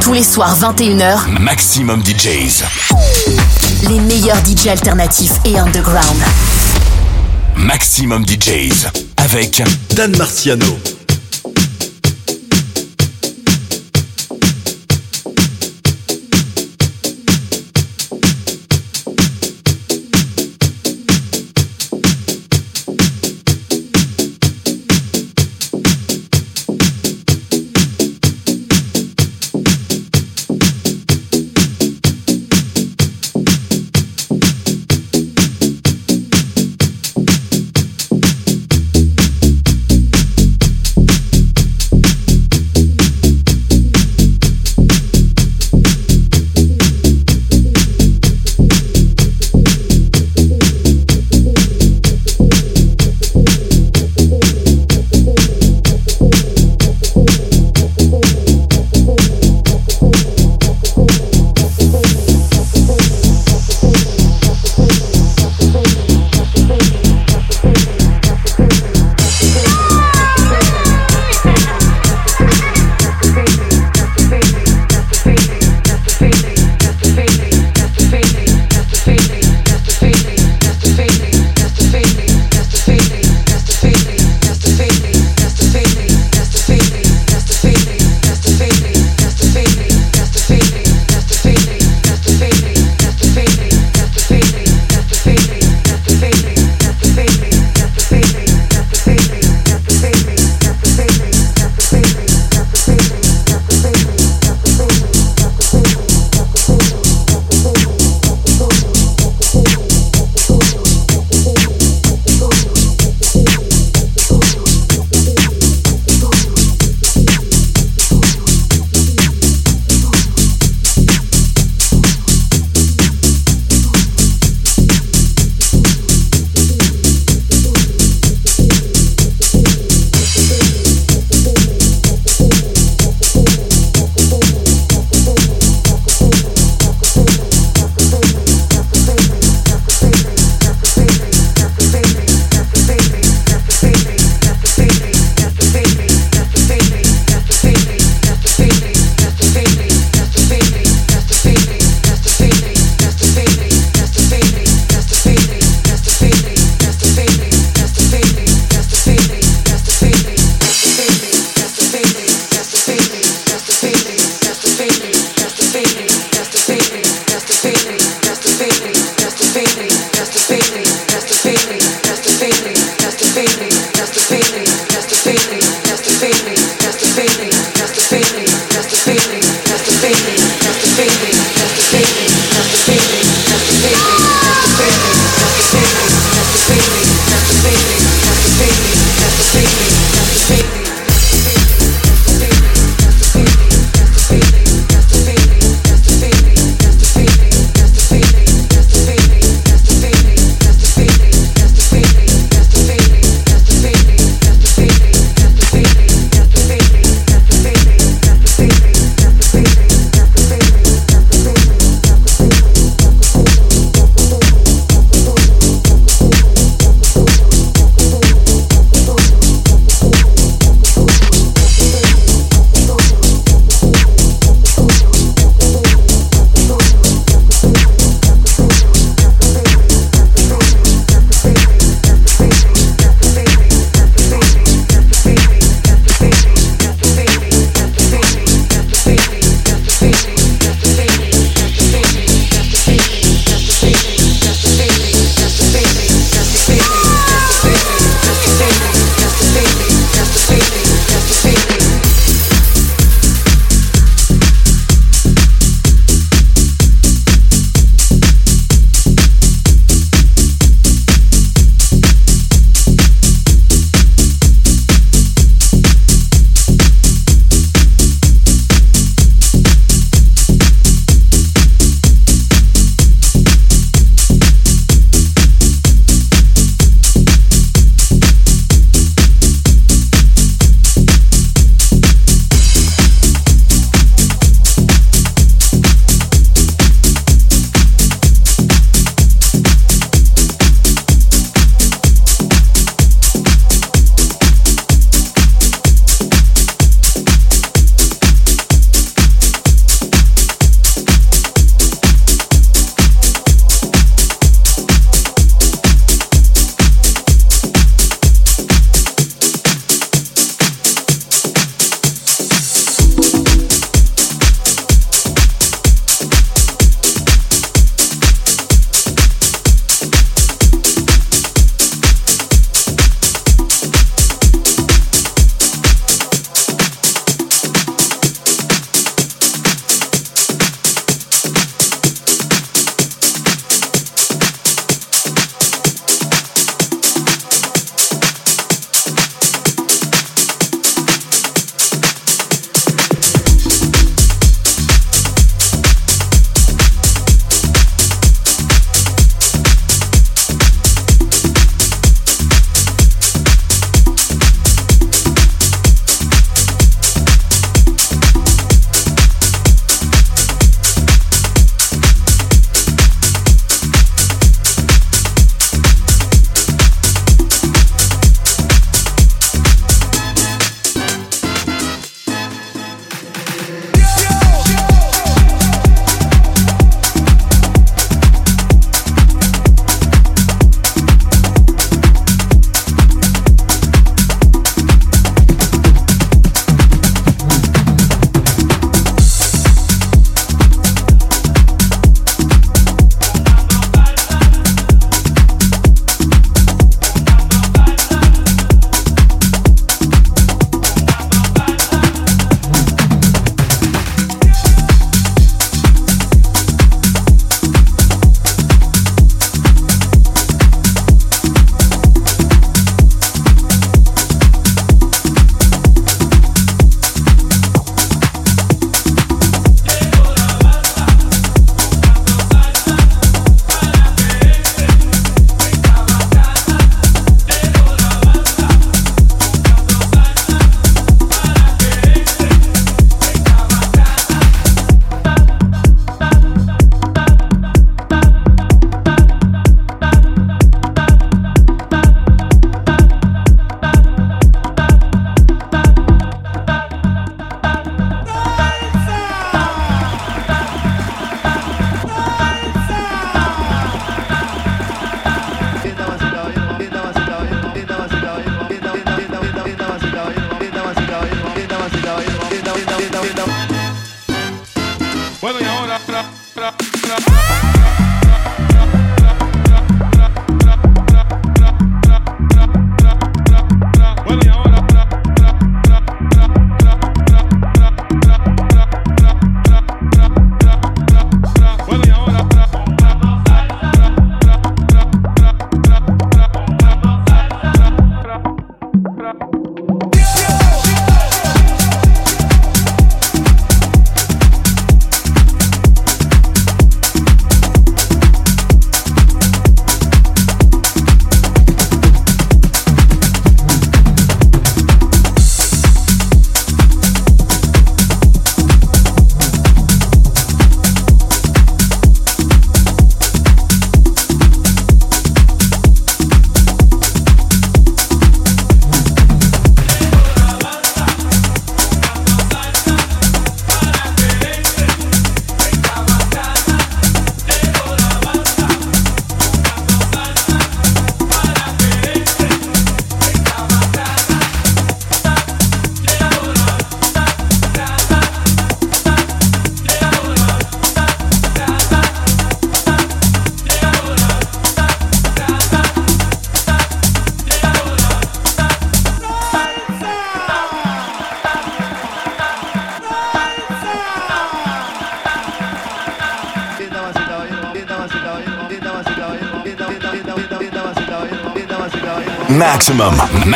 Tous les soirs 21h, Maximum DJs. les meilleurs DJ alternatifs et underground. Maximum DJs. Avec Dan Marciano.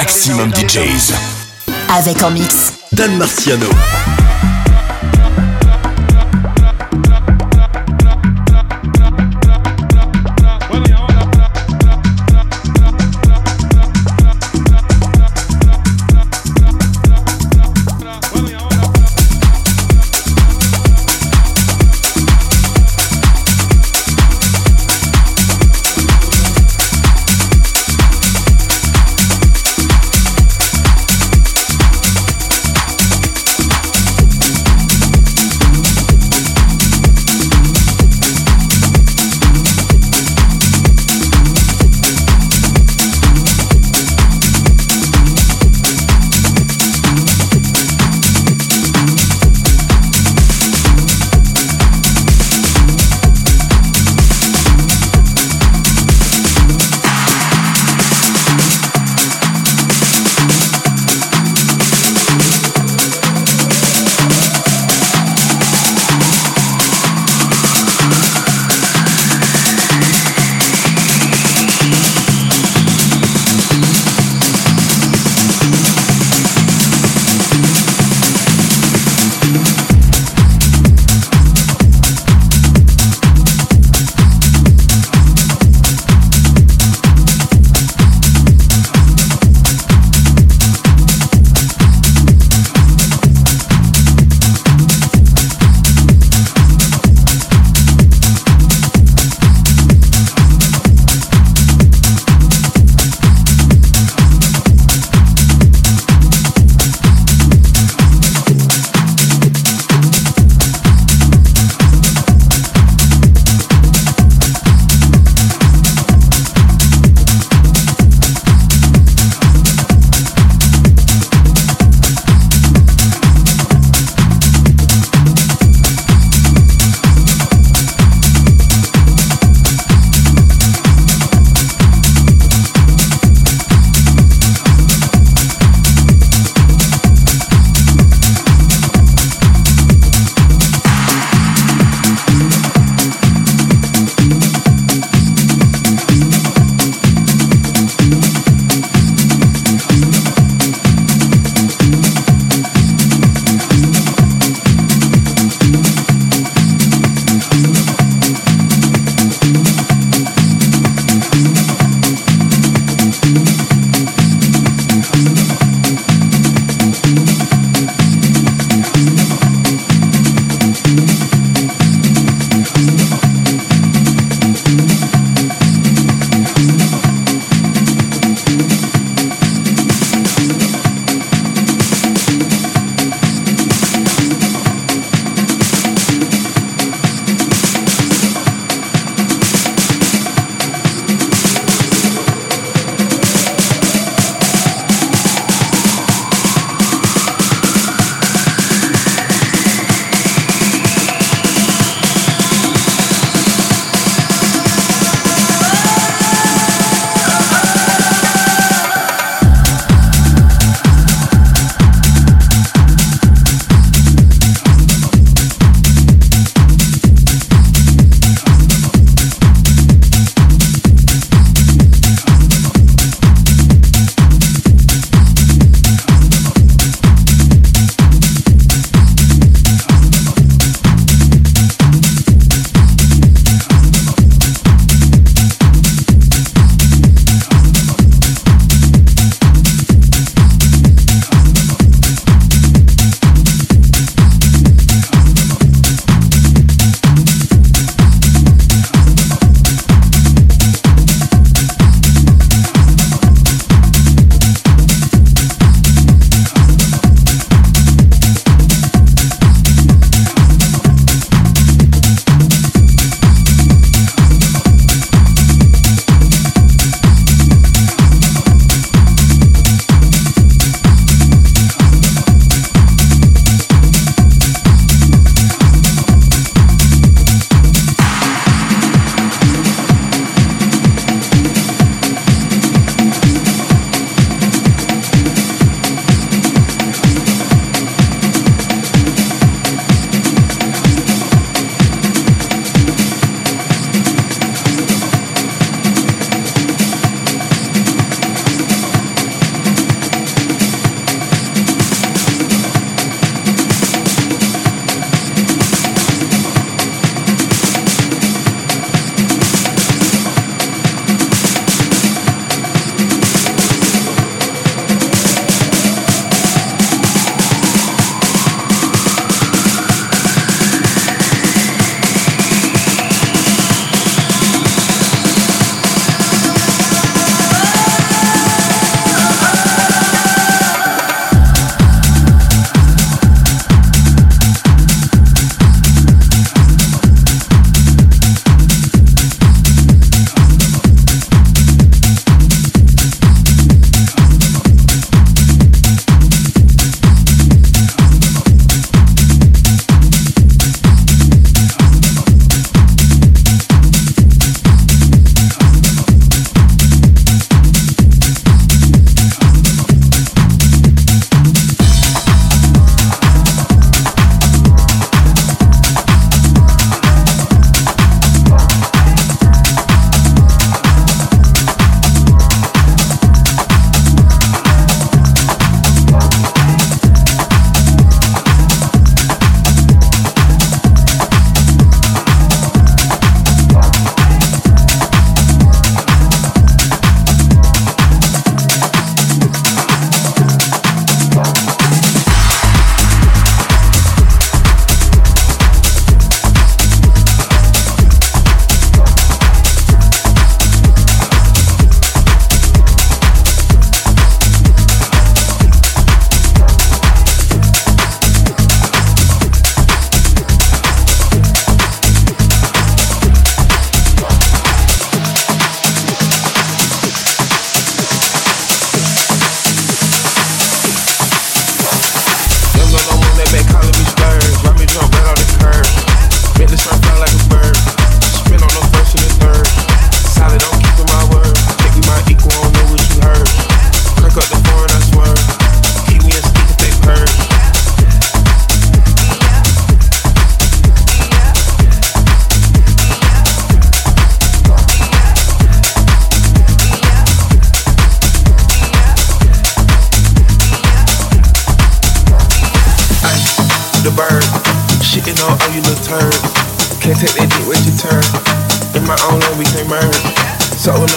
Maximum, DJs. Avec en mix. Dan Marciano.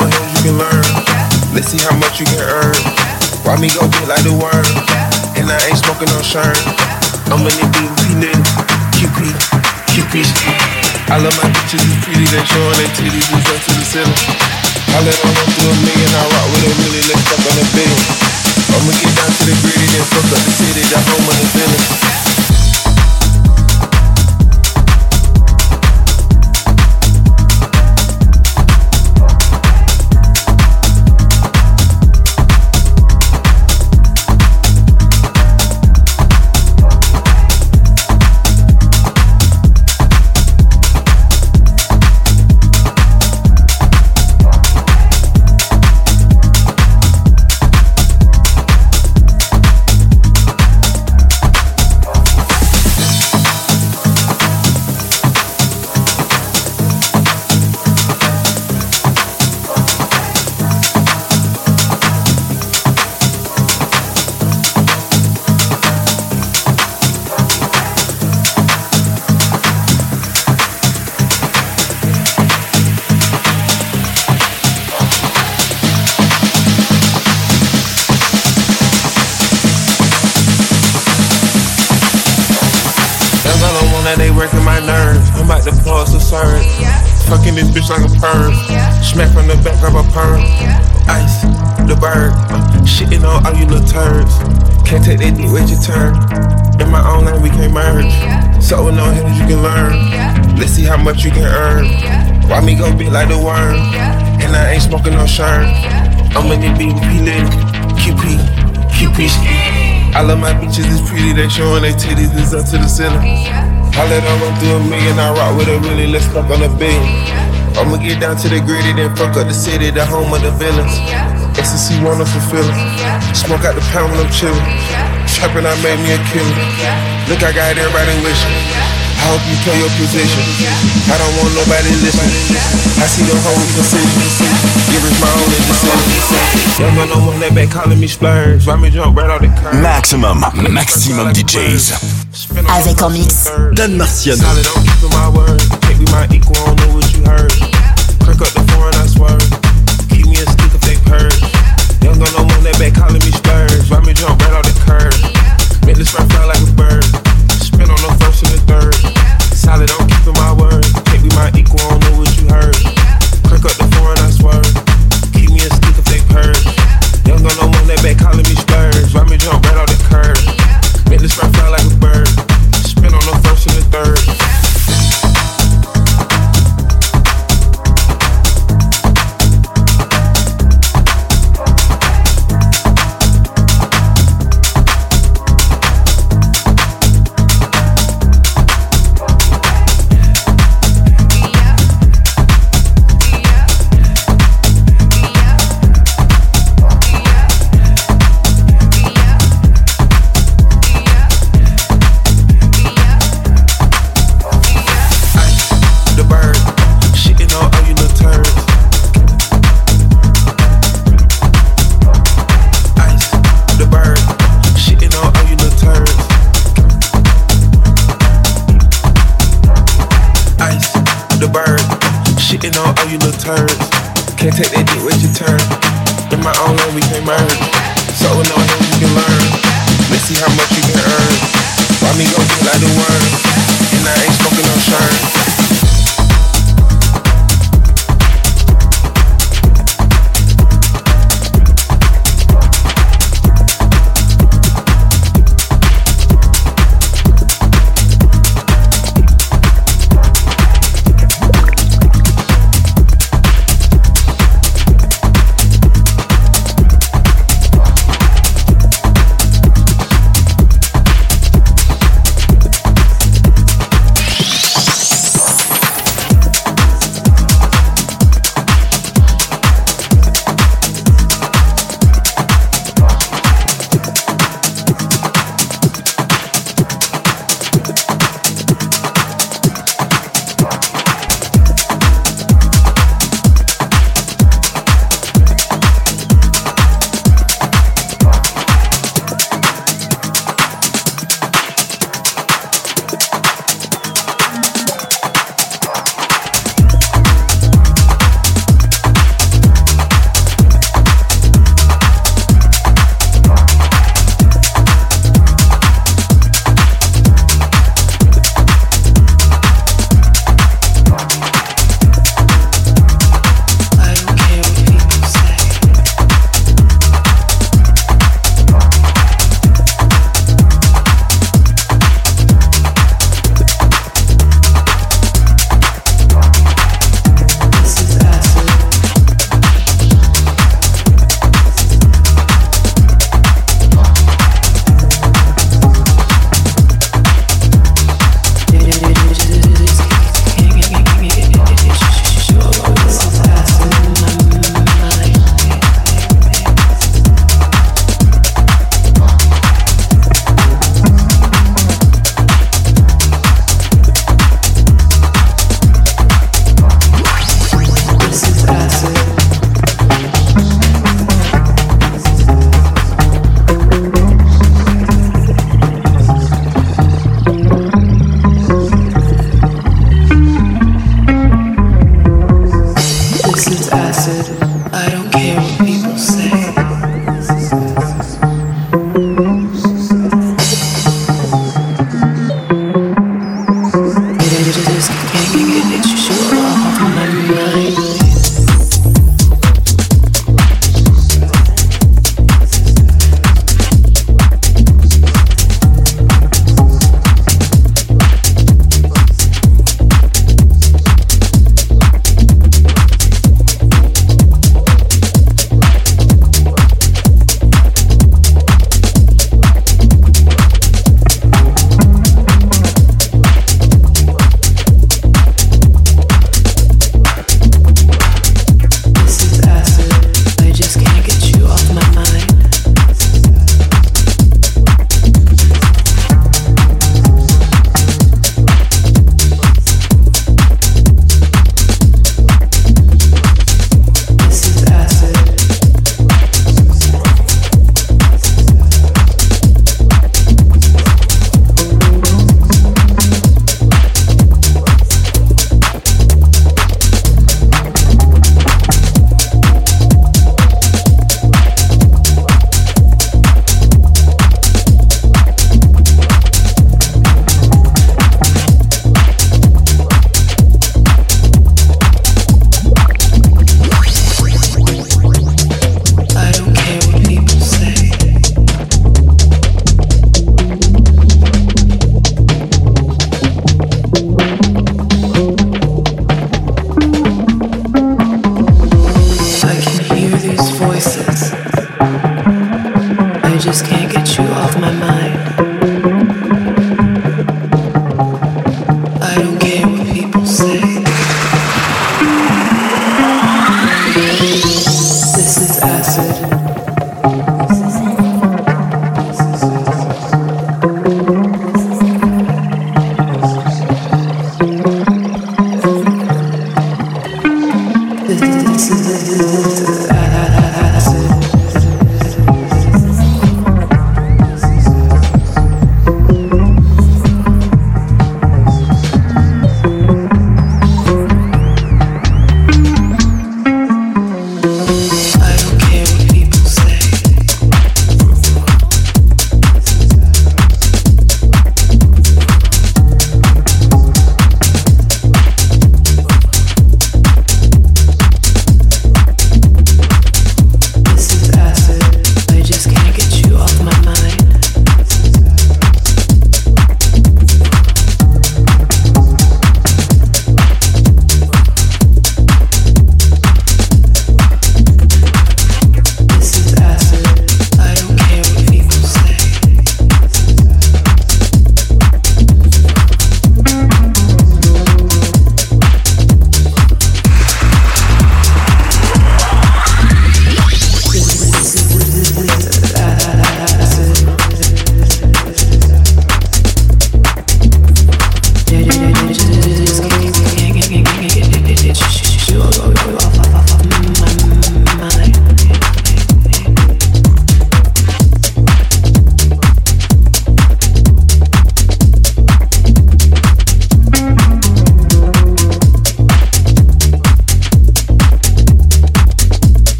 You can learn. Let's see how much you can earn. Why me go get like the worm? And I ain't smoking no shirt. I'm in the DP nigga. QP, QP. I love my bitches, it's pretty, they showing their titties, it's up to the ceiling. I let them run through a million, I rock with a million, let's fuck on a billion. I'ma get down to the gritty, then fuck up the city, the home of the villain. like a perm. Smack from the back of a perm. Ice, the bird. Shitting on all you little turds. Can't take that dick, wait your turn. In my own lane, we can't merge. So with no hands, you can learn. Let's see how much you can earn. Why me go big like the worm? And I ain't smoking no shirt. I'm in the BDP lit. QP, QP. I love my bitches, it's pretty, they showing their titties, it's up to the ceiling. I let them run through a million, I rock with a really, let's fuck on a billion. I'ma get down to the gritty, then fuck up the city, the home of the villains. Ecstasy wonderful feeling. Smoke out the pound when I'm chillin'. Trappin', I made me a killer. Look, I got everybody wishing. I hope you play your position. I don't want nobody listening. I see the whole precision. Give us my own decision. Man, no one that back calling me splurge. Why me jump right out the curb? Maxximum, maxximum DJs. Avec en mix Dan Marciano. Solid, don't keep my word. Can't be my equal, I don't know what you heard. Crack up the foreign, I swear. Keep me a stick if they purge. Young got no one that back calling me splurge. Why me jump right out the curb? Make this rap fly You can learn. Let's see how much you can earn. Why me go get like the worm?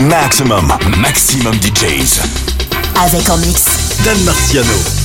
Maximum, maximum DJs. Avec en mix. Dan Marciano.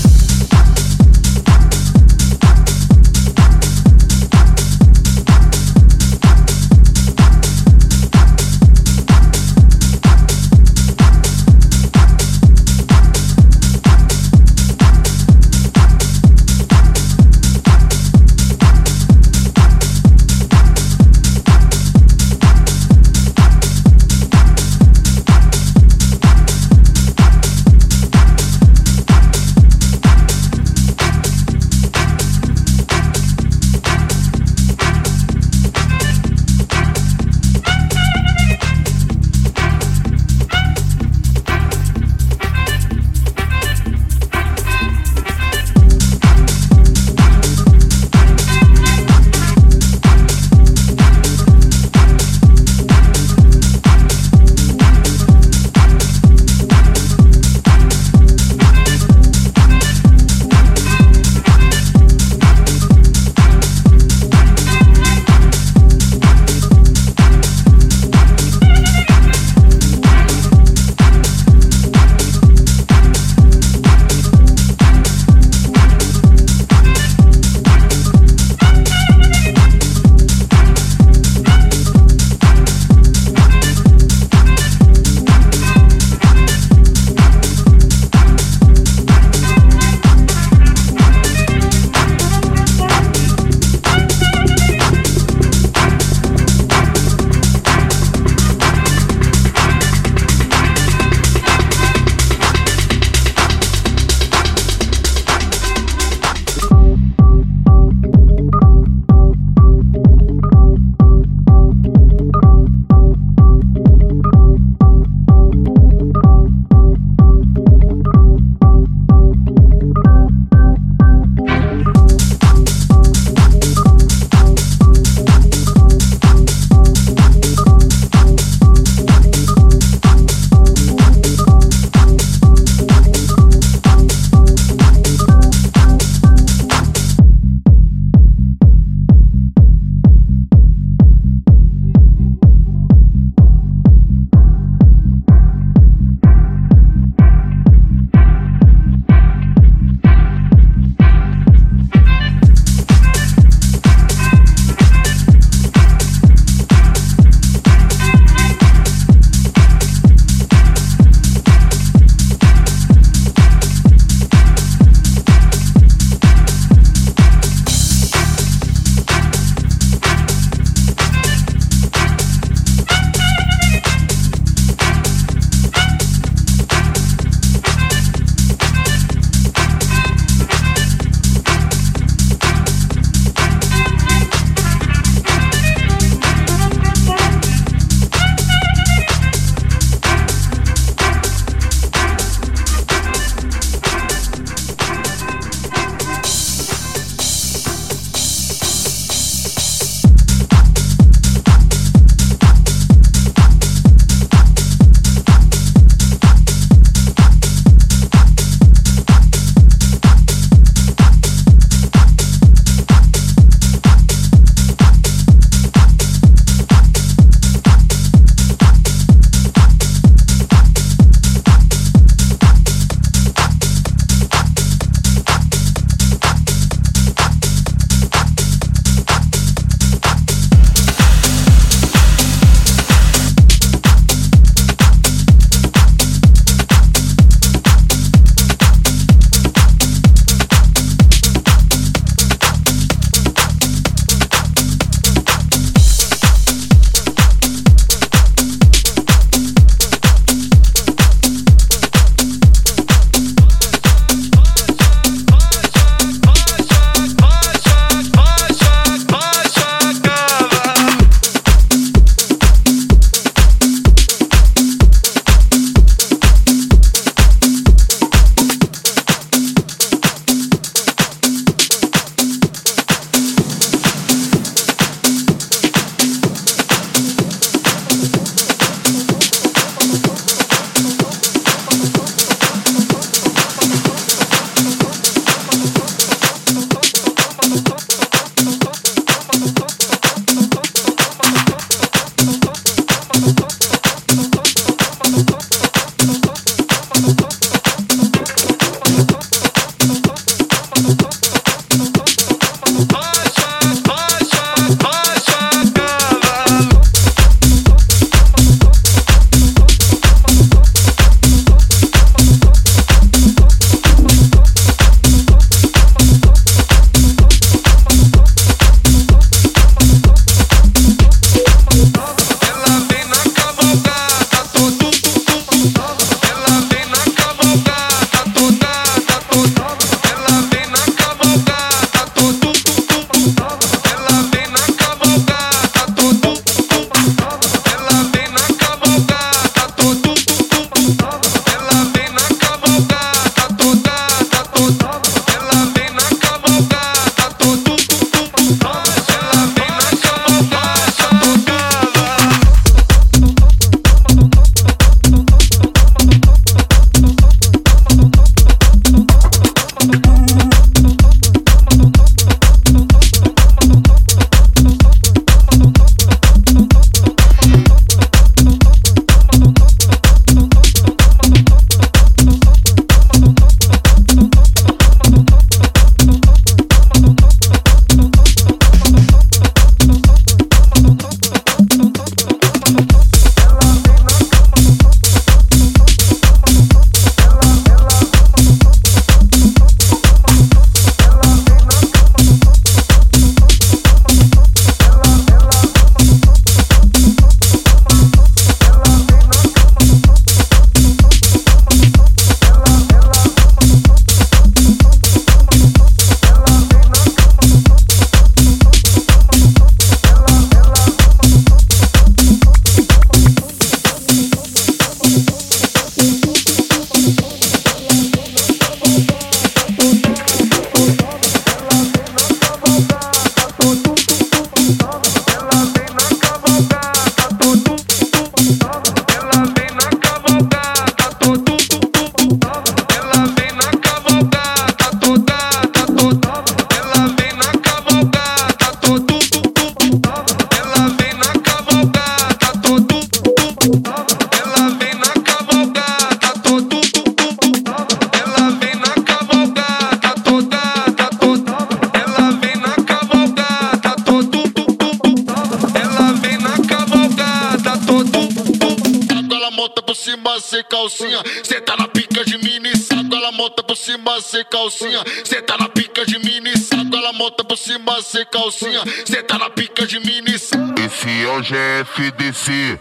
Calcinha. Cê tá na pica de mini saco, ela monta por cima sem calcinha. Cê tá na pica de mini saco, ela monta por cima sem calcinha. Cê tá na pica de mini saco. Esse é o GFDC.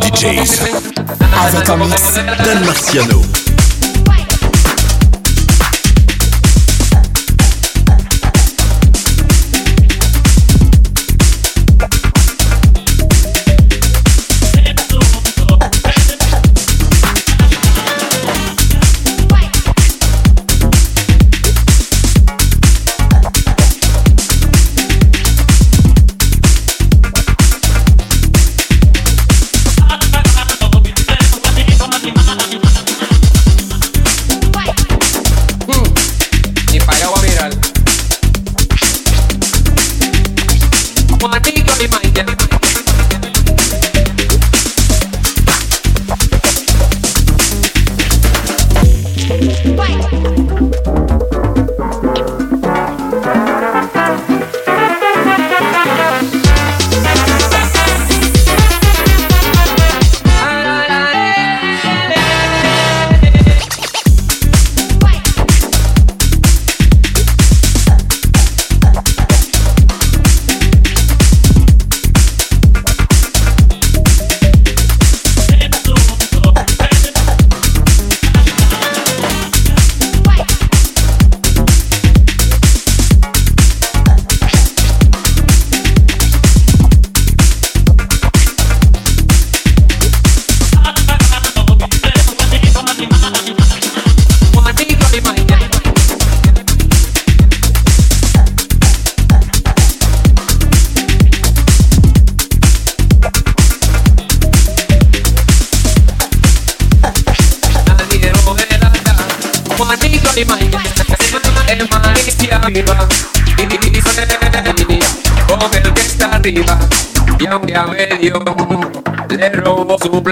DJs. Avec en mix Dan Marciano.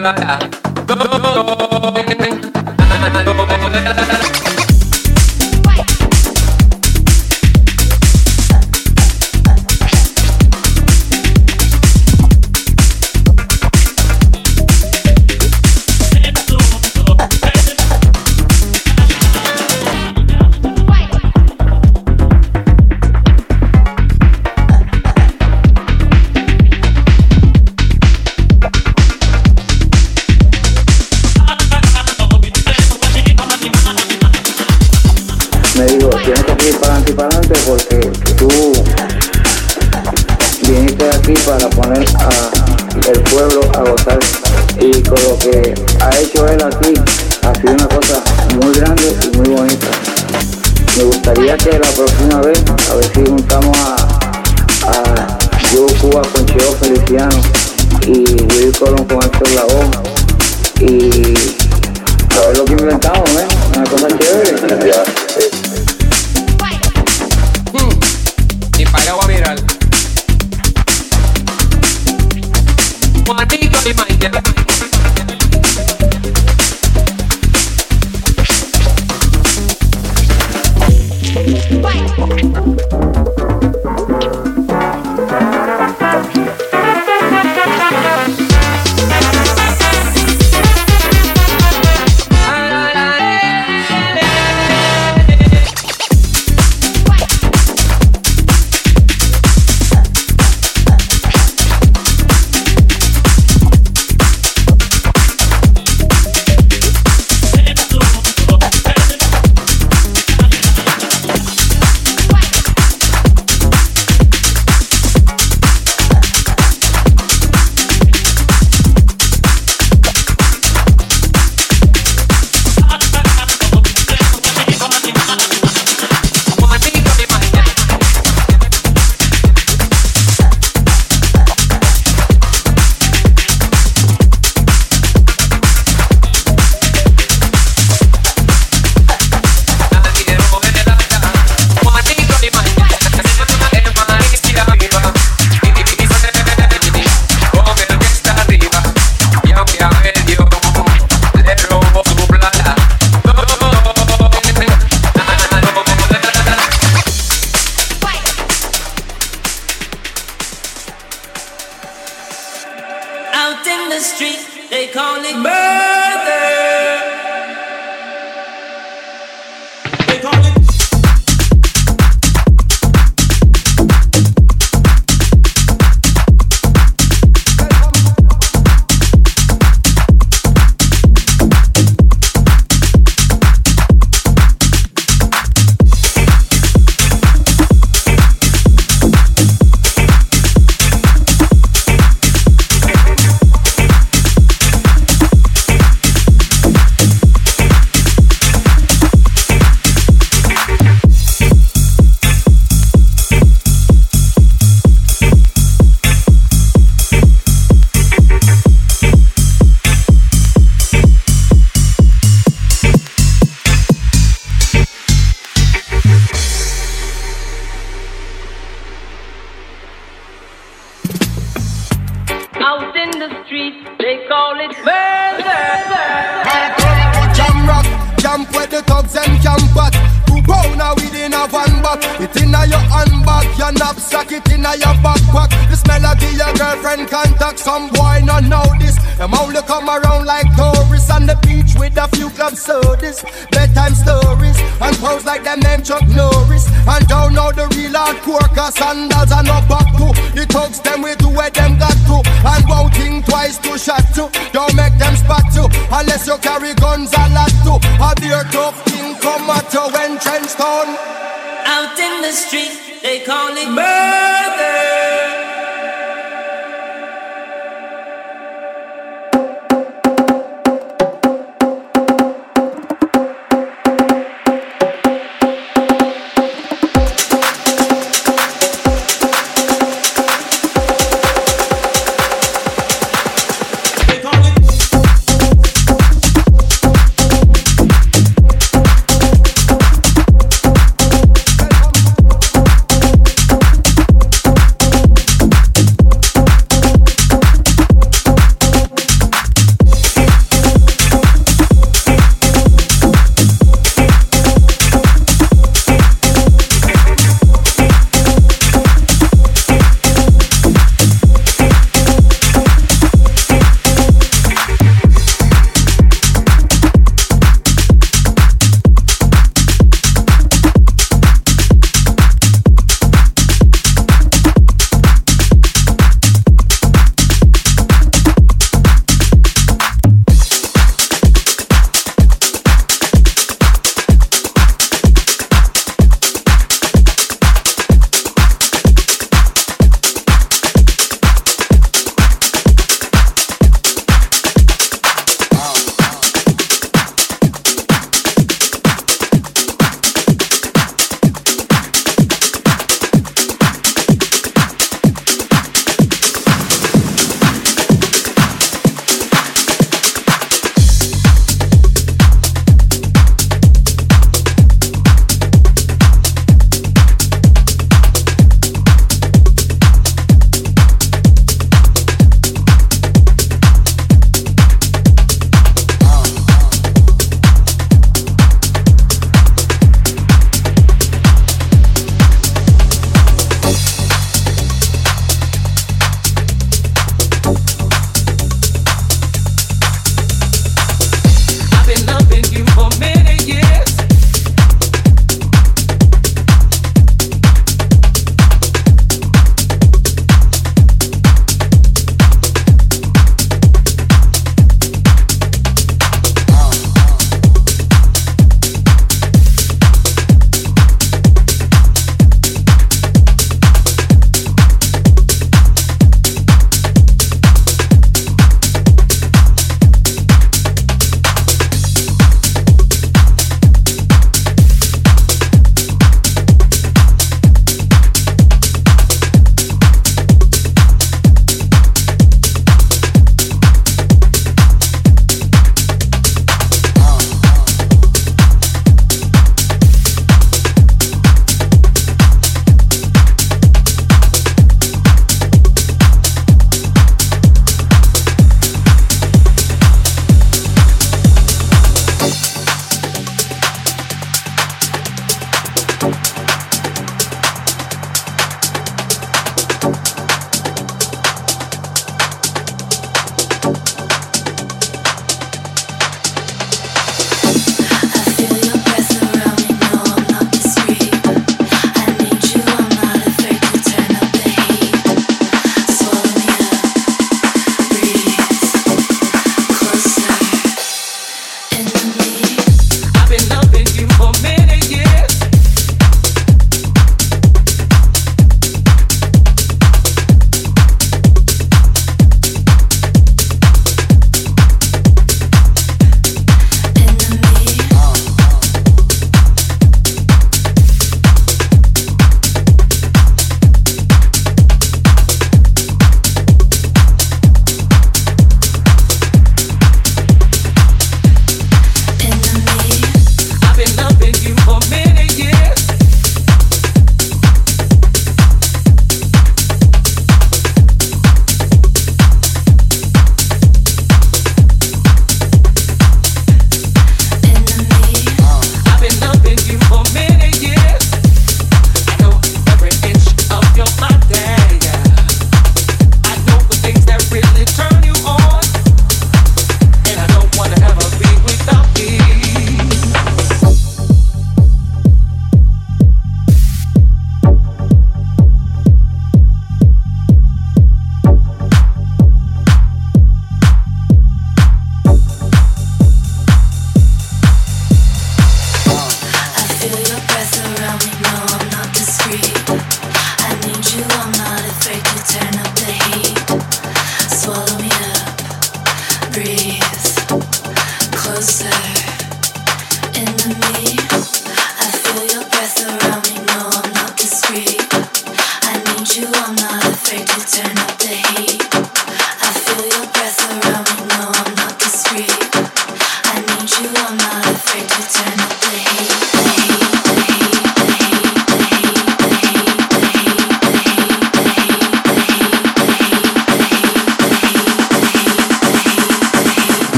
Brother lo que ha hecho él aquí ha sido una cosa muy grande y muy bonita. Me gustaría que la próxima vez, a ver si juntamos a, a Yo Cuba con Cheo Feliciano y Will Colón con Héctor Lavoe y a ver lo que inventamos, ¿eh? Una cosa chévere. Y para agua viral. out in the street, they call it murder.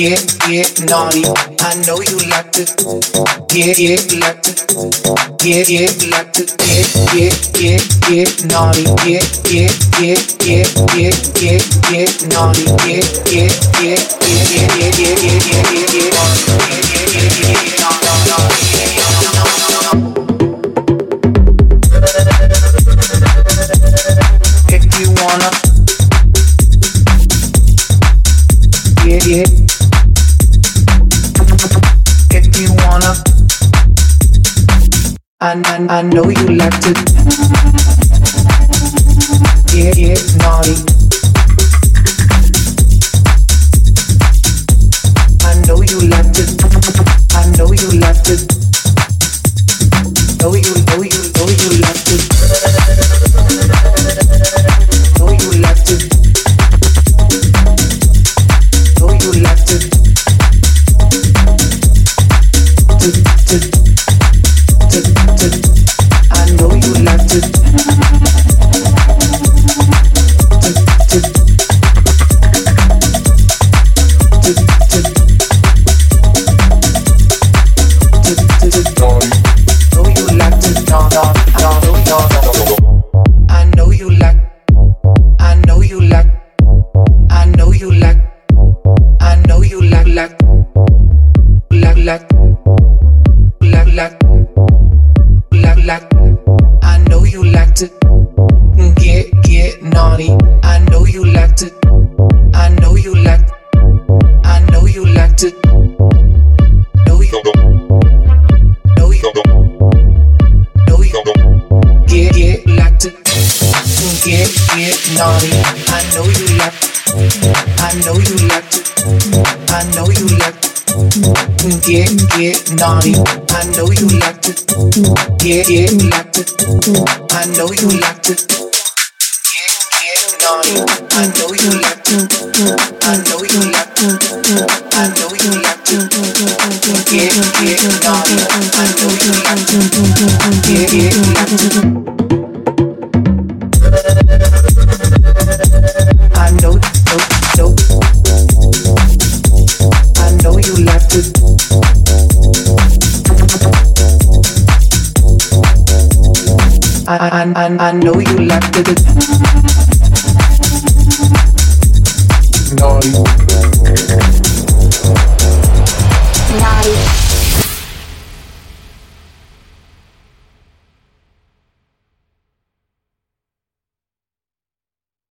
Get, get naughty. I know you like to. Get, get like to. Get, get like to. Get, get, get, get naughty. Get, get, get, get, get, get, get naughty. Get, get, get, get, get, get, get, get, get, get naughty. Get, get, get, get, get naughty. If you wanna get it, I, I, I know you like to get it naughty. I know you like to, I know you like to, know you, know you, know you like. naughty. I know you liked it. Yeah, yeah, you liked it. I know you liked it. Yeah, yeah, naughty. I know you like it. I know you like it. I know you like it. Yeah, yeah, naughty. I, I know you like to. No,